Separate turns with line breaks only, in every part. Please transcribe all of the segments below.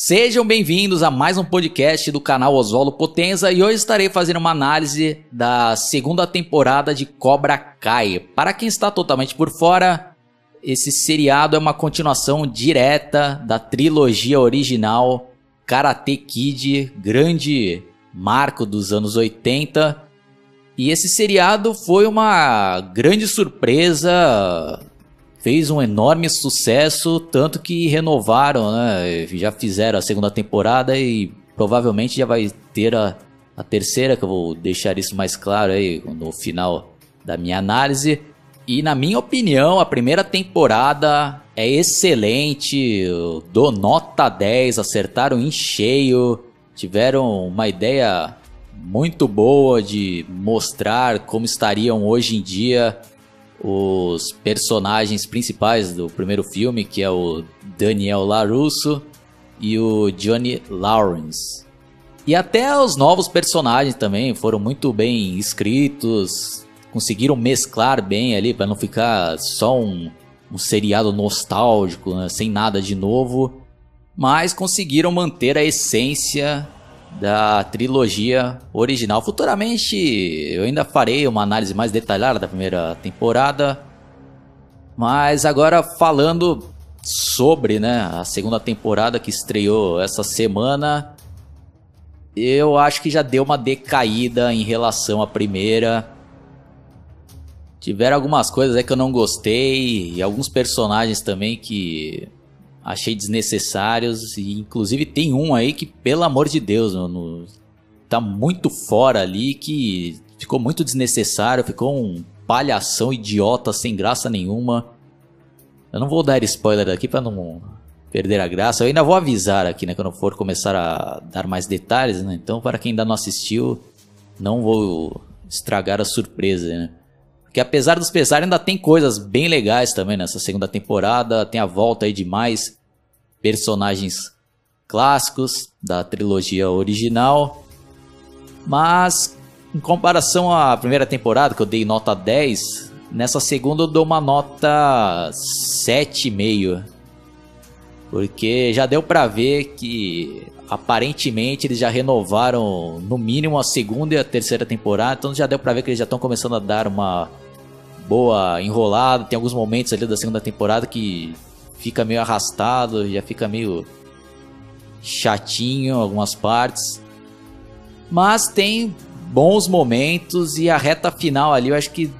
Sejam bem-vindos a mais um podcast do canal Oswaldo Potenza e hoje estarei fazendo uma análise da segunda temporada de Cobra Kai. Para quem está totalmente por fora, esse seriado é uma continuação direta da trilogia original Karate Kid, grande marco dos anos 80. E esse seriado foi uma grande surpresa fez um enorme sucesso, tanto que renovaram, né? Já fizeram a segunda temporada e provavelmente já vai ter a, a terceira, que eu vou deixar isso mais claro aí no final da minha análise. E na minha opinião, a primeira temporada é excelente, dou nota 10, acertaram em cheio, tiveram uma ideia muito boa de mostrar como estariam hoje em dia os personagens principais do primeiro filme, que é o Daniel LaRusso e o Johnny Lawrence. E até os novos personagens também foram muito bem escritos, conseguiram mesclar bem ali para não ficar só um, um seriado nostálgico, né, sem nada de novo, mas conseguiram manter a essência da trilogia original. Futuramente eu ainda farei uma análise mais detalhada da primeira temporada. Mas agora falando sobre né, a segunda temporada que estreou essa semana, eu acho que já deu uma decaída em relação à primeira. Tiveram algumas coisas aí que eu não gostei e alguns personagens também que achei desnecessários e inclusive tem um aí que pelo amor de Deus, mano, tá muito fora ali que ficou muito desnecessário, ficou um palhação idiota sem graça nenhuma. Eu não vou dar spoiler aqui para não perder a graça. Eu ainda vou avisar aqui, né, quando for começar a dar mais detalhes, né? Então, para quem ainda não assistiu, não vou estragar a surpresa, né? Porque apesar dos pesares, ainda tem coisas bem legais também nessa segunda temporada. Tem a volta aí de mais personagens clássicos da trilogia original. Mas em comparação à primeira temporada, que eu dei nota 10, nessa segunda eu dou uma nota 7,5. Porque já deu para ver que aparentemente eles já renovaram no mínimo a segunda e a terceira temporada, então já deu para ver que eles já estão começando a dar uma boa enrolada. Tem alguns momentos ali da segunda temporada que fica meio arrastado, já fica meio chatinho algumas partes. Mas tem bons momentos e a reta final ali eu acho que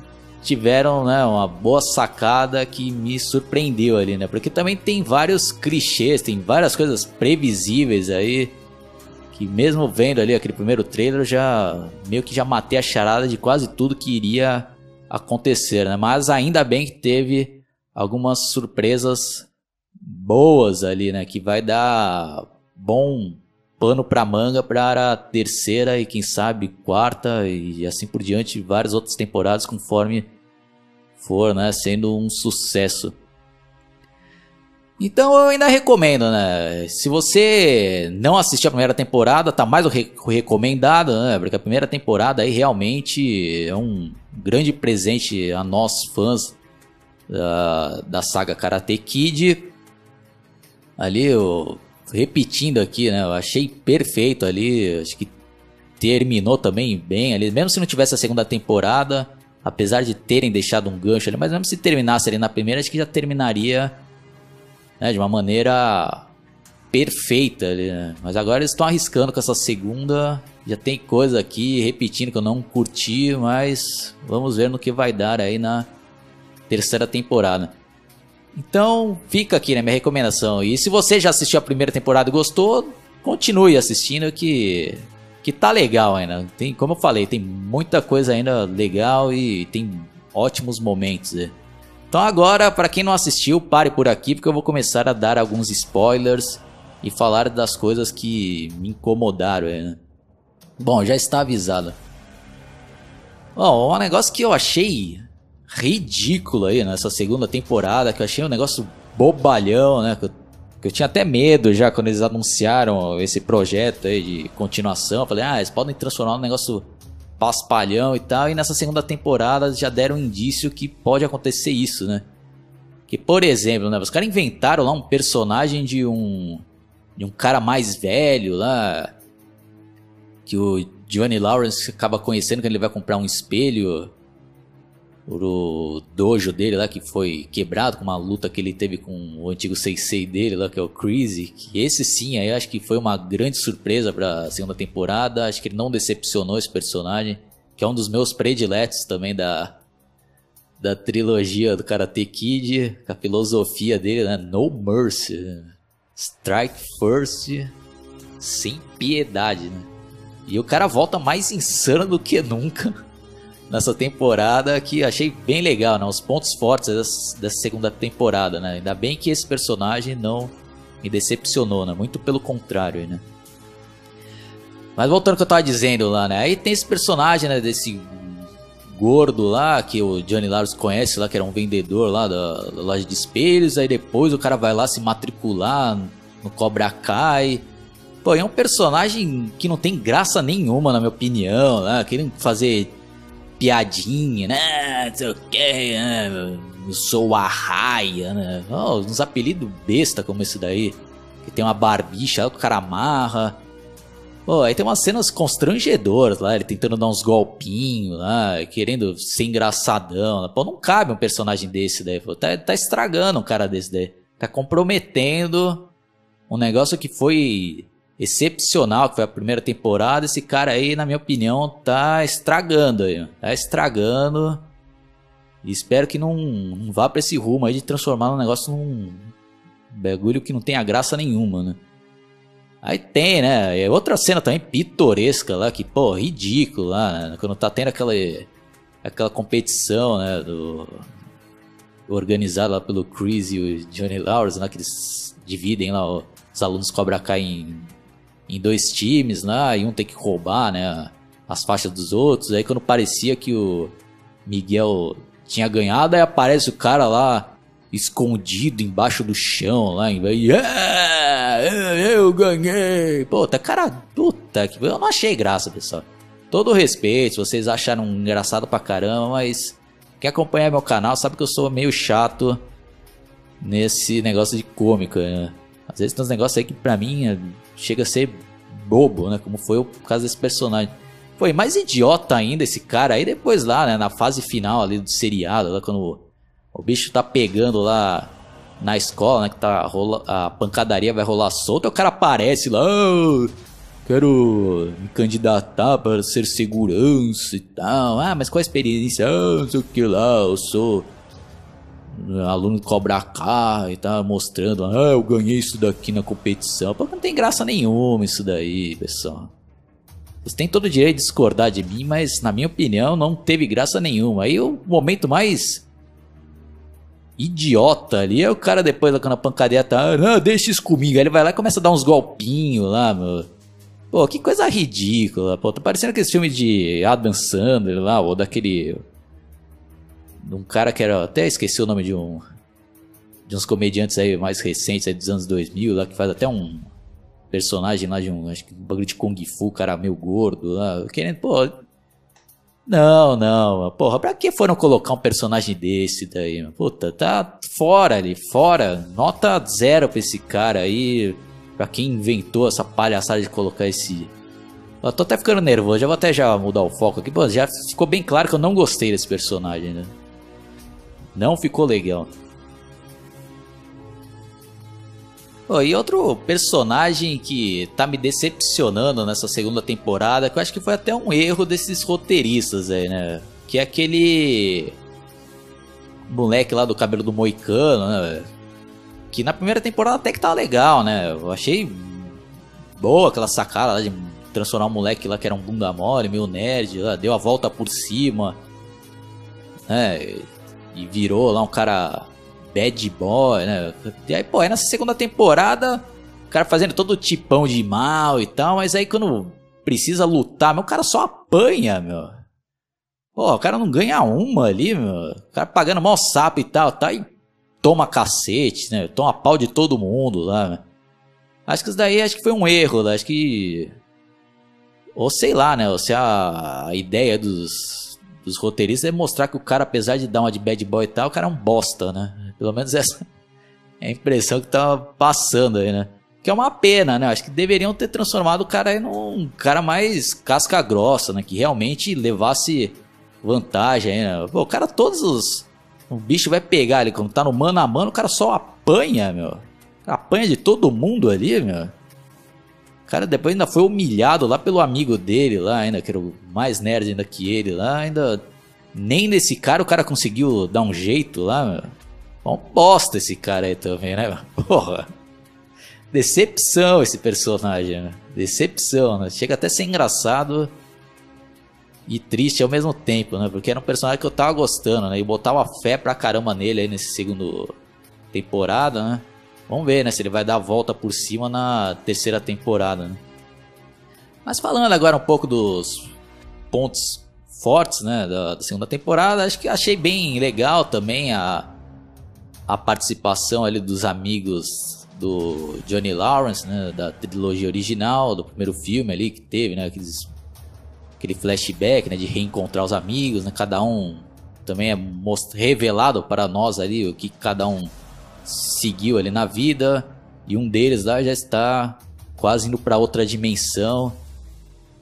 tiveram né, uma boa sacada que me surpreendeu ali, né? Porque também tem vários clichês, tem várias coisas previsíveis aí que mesmo vendo ali aquele primeiro trailer já meio que já matei a charada de quase tudo que iria acontecer, né? Mas ainda bem que teve algumas surpresas boas ali, né? Que vai dar bom pano para manga para a terceira e quem sabe quarta e assim por diante, várias outras temporadas conforme for, né, sendo um sucesso. Então eu ainda recomendo, né? Se você não assistiu a primeira temporada, tá mais re recomendado, né? Porque a primeira temporada aí realmente é um grande presente a nós fãs da, da saga Karate Kid ali, eu, repetindo aqui, né? Eu achei perfeito ali. Acho que terminou também bem ali. Mesmo se não tivesse a segunda temporada, apesar de terem deixado um gancho ali, mas mesmo se terminasse ali na primeira, acho que já terminaria né, de uma maneira perfeita ali, né? Mas agora eles estão arriscando com essa segunda. Já tem coisa aqui repetindo que eu não curti, mas vamos ver no que vai dar aí na terceira temporada. Então, fica aqui né, minha recomendação. E se você já assistiu a primeira temporada e gostou, continue assistindo que que tá legal ainda. Tem, como eu falei, tem muita coisa ainda legal e tem ótimos momentos. Né? Então agora, para quem não assistiu, pare por aqui porque eu vou começar a dar alguns spoilers e falar das coisas que me incomodaram. Né? Bom, já está avisado. Bom, um negócio que eu achei ridículo aí nessa segunda temporada, que eu achei um negócio bobalhão, né? Que eu, que eu tinha até medo já quando eles anunciaram esse projeto aí de continuação. Eu falei, ah, eles podem transformar um negócio paspalhão e tal. E nessa segunda temporada já deram um indício que pode acontecer isso, né? Que, por exemplo, né, os caras inventaram lá um personagem de um de um cara mais velho lá. Que o Johnny Lawrence acaba conhecendo que ele vai comprar um espelho o dojo dele lá que foi quebrado com uma luta que ele teve com o antigo Sensei dele lá que é o Crazy, que esse sim aí acho que foi uma grande surpresa para segunda temporada, acho que ele não decepcionou esse personagem, que é um dos meus prediletos também da da trilogia do Karate Kid, com a filosofia dele, né? No mercy. Strike first, sem piedade, né? E o cara volta mais insano do que nunca nessa temporada que achei bem legal, né? Os pontos fortes dessa, dessa, segunda temporada, né? Ainda bem que esse personagem não me decepcionou, né? Muito pelo contrário, né? Mas voltando ao que eu tava dizendo lá, né? Aí tem esse personagem, né? Desse gordo lá, que o Johnny Lawrence conhece lá, que era um vendedor lá da, da loja de espelhos. Aí depois o cara vai lá se matricular no Cobra Kai. Pô, é um personagem que não tem graça nenhuma, na minha opinião, né? Querendo fazer piadinha, né? Não sei o que, né? Sou a raia, né? Oh, uns apelidos besta como esse daí. Que tem uma barbicha, o cara amarra. Pô, aí tem umas cenas constrangedoras lá, ele tentando dar uns golpinhos lá, querendo ser engraçadão. Pô, não cabe um personagem desse daí, pô. Tá, tá estragando um cara desse daí. Tá comprometendo um negócio que foi excepcional, que foi a primeira temporada. Esse cara aí, na minha opinião, tá estragando aí. Tá estragando. E espero que não, não vá pra esse rumo aí de transformar um negócio num bagulho que não tenha graça nenhuma, né? Aí tem, né? É outra cena também pitoresca lá, que, pô, ridículo lá, né? Quando tá tendo aquela, aquela competição, né? Do, organizada lá pelo Chris e o Johnny Lawrence, né? Que eles dividem lá os alunos Cobra Kai em em dois times lá, e um tem que roubar, né, as faixas dos outros. Aí quando parecia que o Miguel tinha ganhado, aí aparece o cara lá escondido embaixo do chão lá, e yeah, eu ganhei. Puta, cara, puta que eu não achei graça, pessoal. Todo respeito, vocês acharam engraçado pra caramba, mas quem acompanha meu canal sabe que eu sou meio chato nesse negócio de cômica, né? Às vezes tem uns negócios aí que pra mim é chega a ser bobo, né? Como foi o caso desse personagem. Foi mais idiota ainda esse cara. Aí depois lá, né? Na fase final ali do seriado, lá quando o bicho tá pegando lá na escola, né? Que tá rola, a pancadaria vai rolar solta. O cara aparece lá. Oh, quero me candidatar para ser segurança e tal. Ah, mas qual a experiência? Ah, não sei o que lá. Eu sou aluno Cobra K e tá mostrando, ah, eu ganhei isso daqui na competição. Pô, não tem graça nenhuma isso daí, pessoal. Vocês têm todo o direito de discordar de mim, mas na minha opinião não teve graça nenhuma. Aí o momento mais idiota ali é o cara depois quando a pancadeia tá, ah, deixa isso comigo. Aí ele vai lá e começa a dar uns golpinhos lá, meu. Pô, que coisa ridícula. Pô, tá parecendo aquele filme de Adam Sandler lá, ou daquele um cara que era. Até esqueci o nome de um. De uns comediantes aí mais recentes aí dos anos 2000, lá que faz até um personagem lá de um. Acho que um bagulho de Kung Fu, cara meio gordo lá. Querendo, pô. Não, não, porra, pra que foram colocar um personagem desse daí? Puta, tá fora ali, fora. Nota zero pra esse cara aí. Pra quem inventou essa palhaçada de colocar esse. Eu tô até ficando nervoso, já vou até já mudar o foco aqui. Pô, já ficou bem claro que eu não gostei desse personagem, né? Não ficou legal. Oh, e outro personagem que tá me decepcionando nessa segunda temporada, que eu acho que foi até um erro desses roteiristas aí, né? Que é aquele moleque lá do cabelo do moicano, né? Que na primeira temporada até que tá legal, né? Eu achei boa aquela sacada lá de transformar o moleque lá que era um bunda mole, meio nerd, lá, deu a volta por cima. Né? E virou lá um cara bad boy, né? E aí, pô, aí nessa segunda temporada, o cara fazendo todo tipão de mal e tal, mas aí quando precisa lutar, meu, o cara só apanha, meu. Pô, o cara não ganha uma ali, meu. O cara pagando mal sapo e tal, tá? E toma cacete, né? Toma pau de todo mundo lá, né? Acho que isso daí acho que foi um erro, né? Acho que. Ou sei lá, né? Ou se a, a ideia dos dos roteiristas é mostrar que o cara, apesar de dar uma de bad boy e tal, o cara é um bosta, né? Pelo menos essa é a impressão que tá passando aí, né? Que é uma pena, né? Acho que deveriam ter transformado o cara em um cara mais casca grossa, né? Que realmente levasse vantagem. Né? Pô, o cara, todos os. O bicho vai pegar ali, quando tá no mano a mano, o cara só apanha, meu. Apanha de todo mundo ali, meu. Cara depois ainda foi humilhado lá pelo amigo dele, lá ainda, que era mais nerd ainda que ele, lá ainda. Nem nesse cara o cara conseguiu dar um jeito lá, meu. Um bosta esse cara aí também, né? Porra. Decepção esse personagem, né? Decepção, né? Chega até a ser engraçado e triste ao mesmo tempo, né? Porque era um personagem que eu tava gostando, né? E botava fé pra caramba nele aí nesse segundo temporada, né? Vamos ver, né? Se ele vai dar a volta por cima na terceira temporada, né? Mas falando agora um pouco dos pontos fortes, né? Da, da segunda temporada, acho que achei bem legal também a, a participação ali dos amigos do Johnny Lawrence, né, da trilogia original, do primeiro filme ali que teve, né, aqueles, aquele flashback, né, de reencontrar os amigos, né, cada um também é revelado para nós ali o que cada um seguiu ali na vida e um deles lá já está quase indo para outra dimensão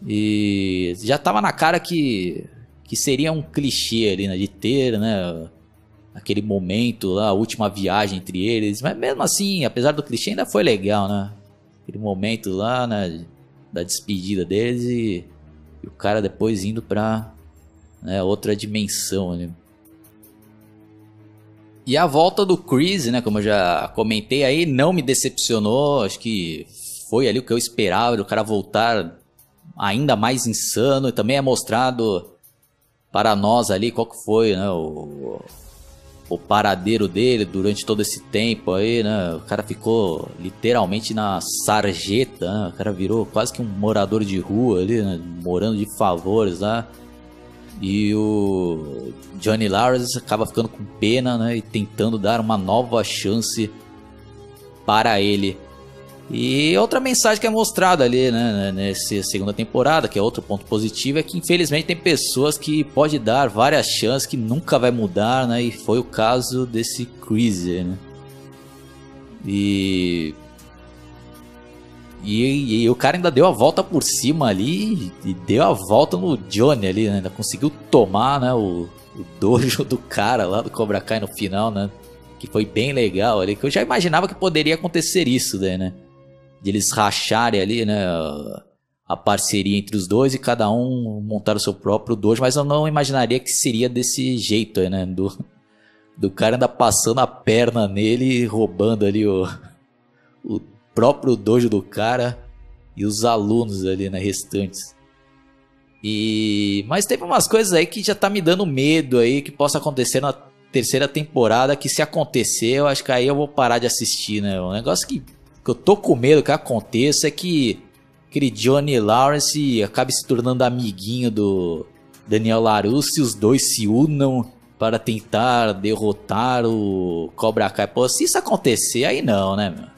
e já tava na cara que que seria um clichê ali, né, de ter, né, aquele momento lá, a última viagem entre eles. Mas mesmo assim, apesar do clichê, ainda foi legal, né? Aquele momento lá, né? Da despedida deles e, e o cara depois indo pra né, outra dimensão, né? E a volta do Chris, né? Como eu já comentei aí, não me decepcionou. Acho que foi ali o que eu esperava, o cara voltar ainda mais insano. E também é mostrado para nós ali qual que foi, né? O, o paradeiro dele durante todo esse tempo aí, né? O cara ficou literalmente na sarjeta, né? O cara virou quase que um morador de rua ali, né? Morando de favores lá. E o Johnny Lawrence acaba ficando com pena, né? E tentando dar uma nova chance para ele. E outra mensagem que é mostrada ali, né, nessa segunda temporada, que é outro ponto positivo, é que infelizmente tem pessoas que pode dar várias chances que nunca vai mudar, né? E foi o caso desse Chris, né? E... e... E, o cara ainda deu a volta por cima ali e deu a volta no Johnny ali, né? Ainda conseguiu tomar, né, o, o dojo do cara lá do Cobra Kai no final, né? Que foi bem legal ali, que eu já imaginava que poderia acontecer isso, né? de eles racharem ali, né? A parceria entre os dois e cada um montar o seu próprio dojo, mas eu não imaginaria que seria desse jeito, né? Do, do cara ainda passando a perna nele e roubando ali o, o próprio dojo do cara e os alunos ali, né? Restantes. E mas teve umas coisas aí que já tá me dando medo aí que possa acontecer na terceira temporada que se acontecer, eu acho que aí eu vou parar de assistir, né? Um negócio que que eu tô com medo que aconteça é que aquele Johnny Lawrence acabe se tornando amiguinho do Daniel LaRusso e os dois se unam para tentar derrotar o Cobra Kai. Pô, se isso acontecer, aí não, né, meu?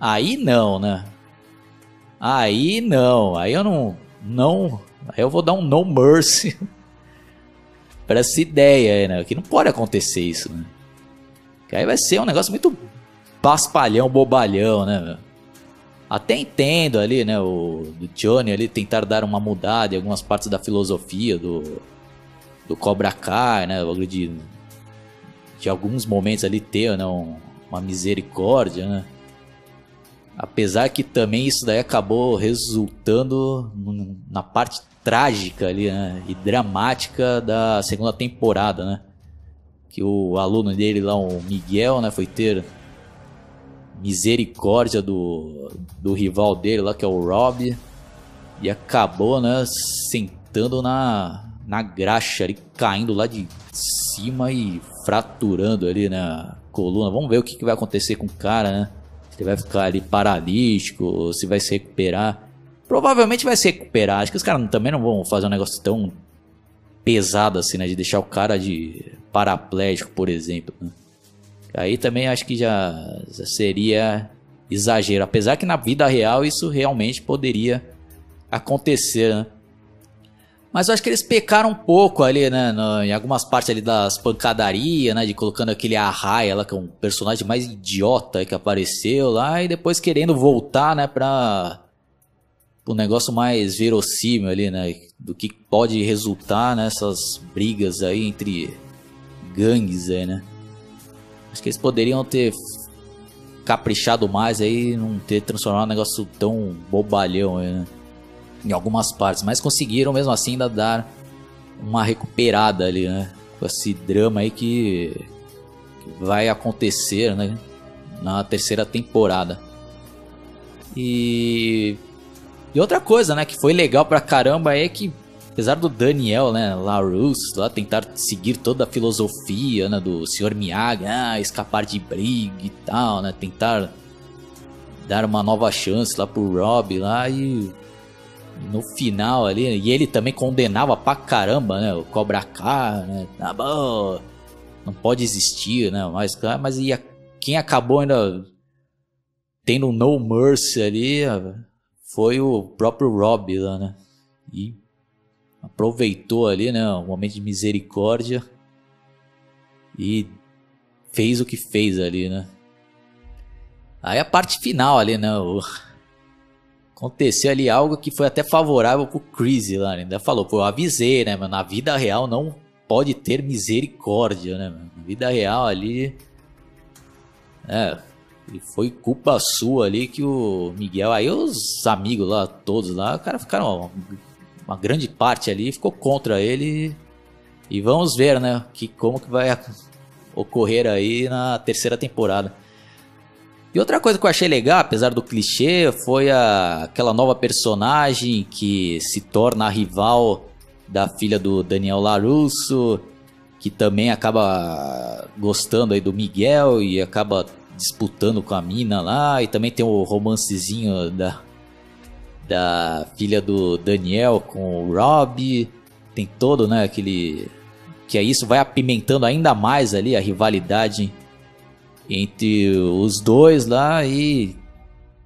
Aí não, né? Aí não, aí eu não, não, aí eu vou dar um no mercy para essa ideia né? Que não pode acontecer isso, né? Que aí vai ser um negócio muito paspalhão, bobalhão, né? Até entendo ali, né, o Johnny ali tentar dar uma mudada em algumas partes da filosofia do do Cobra Kai, né, de, de alguns momentos ali ter, né, um, uma misericórdia, né? Apesar que também isso daí acabou resultando na parte trágica ali, né, e dramática da segunda temporada, né? Que o aluno dele lá, o Miguel, né, foi ter misericórdia do, do rival dele lá, que é o Rob. E acabou, né, sentando na, na graxa ali, caindo lá de cima e fraturando ali, né, a coluna. Vamos ver o que, que vai acontecer com o cara, né? Se vai ficar ali paralítico, se vai se recuperar. Provavelmente vai se recuperar. Acho que os caras também não vão fazer um negócio tão pesado assim, né? De deixar o cara de paraplégico, por exemplo. Né? Aí também acho que já, já seria exagero. Apesar que na vida real isso realmente poderia acontecer, né? Mas eu acho que eles pecaram um pouco ali, né? No, em algumas partes ali das pancadarias, né? De colocando aquele Arraia lá, que é um personagem mais idiota que apareceu lá. E depois querendo voltar, né? Pra... O um negócio mais verossímil ali, né? Do que pode resultar nessas brigas aí entre gangues aí, né? Acho que eles poderiam ter caprichado mais aí, não ter transformado um negócio tão bobalhão aí, né? Em algumas partes, mas conseguiram mesmo assim ainda dar uma recuperada ali, né? Com esse drama aí que, que vai acontecer, né? Na terceira temporada. E e outra coisa, né, que foi legal pra caramba é que apesar do Daniel, né, LaRusse, lá tentar seguir toda a filosofia, né, do Sr. Miyagi, ah, escapar de briga e tal, né, tentar dar uma nova chance lá pro Rob lá e no final ali, e ele também condenava pra caramba, né? O Cobra Kai, né? Tá bom, não pode existir, né? Mas, mas ia, quem acabou ainda tendo um No Mercy ali foi o próprio Rob lá, né? E aproveitou ali, né? Um momento de misericórdia e fez o que fez ali, né? Aí a parte final ali, né? O aconteceu ali algo que foi até favorável pro Chris lá, né? ainda falou, pô, eu avisei, né, mano, na vida real não pode ter misericórdia, né, mano? na vida real ali, é, e foi culpa sua ali que o Miguel, aí os amigos lá, todos lá, o cara ficaram, uma, grande parte ali ficou contra ele, e vamos ver, né, que como que vai ocorrer aí na terceira temporada. E outra coisa que eu achei legal, apesar do clichê, foi a, aquela nova personagem que se torna a rival da filha do Daniel Larusso, que também acaba gostando aí do Miguel e acaba disputando com a mina lá, e também tem o romancezinho da, da filha do Daniel com o Rob, tem todo, né, aquele... que é isso, vai apimentando ainda mais ali a rivalidade entre os dois lá e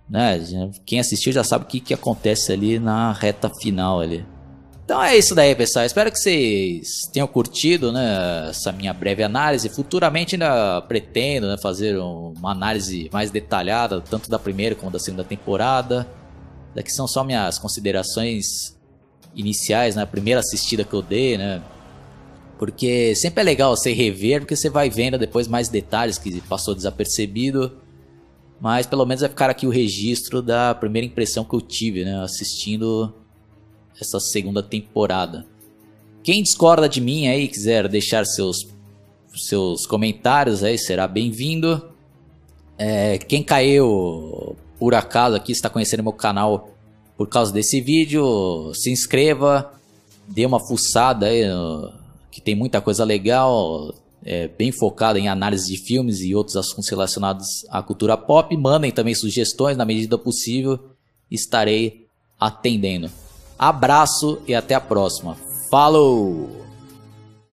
né, quem assistiu já sabe o que, que acontece ali na reta final ali. Então é isso daí, pessoal. Espero que vocês tenham curtido né, essa minha breve análise. Futuramente ainda pretendo né, fazer uma análise mais detalhada, tanto da primeira como da segunda temporada. Daqui são só minhas considerações iniciais, né? A primeira assistida que eu dei, né? Porque sempre é legal você rever, porque você vai vendo depois mais detalhes que passou desapercebido. Mas pelo menos vai ficar aqui o registro da primeira impressão que eu tive, né? Assistindo essa segunda temporada. Quem discorda de mim aí, quiser deixar seus, seus comentários aí, será bem-vindo. É, quem caiu por acaso aqui, está conhecendo meu canal por causa desse vídeo, se inscreva, dê uma fuçada aí no, que tem muita coisa legal, é, bem focada em análise de filmes e outros assuntos relacionados à cultura pop. Mandem também sugestões na medida possível, estarei atendendo. Abraço e até a próxima. Falou!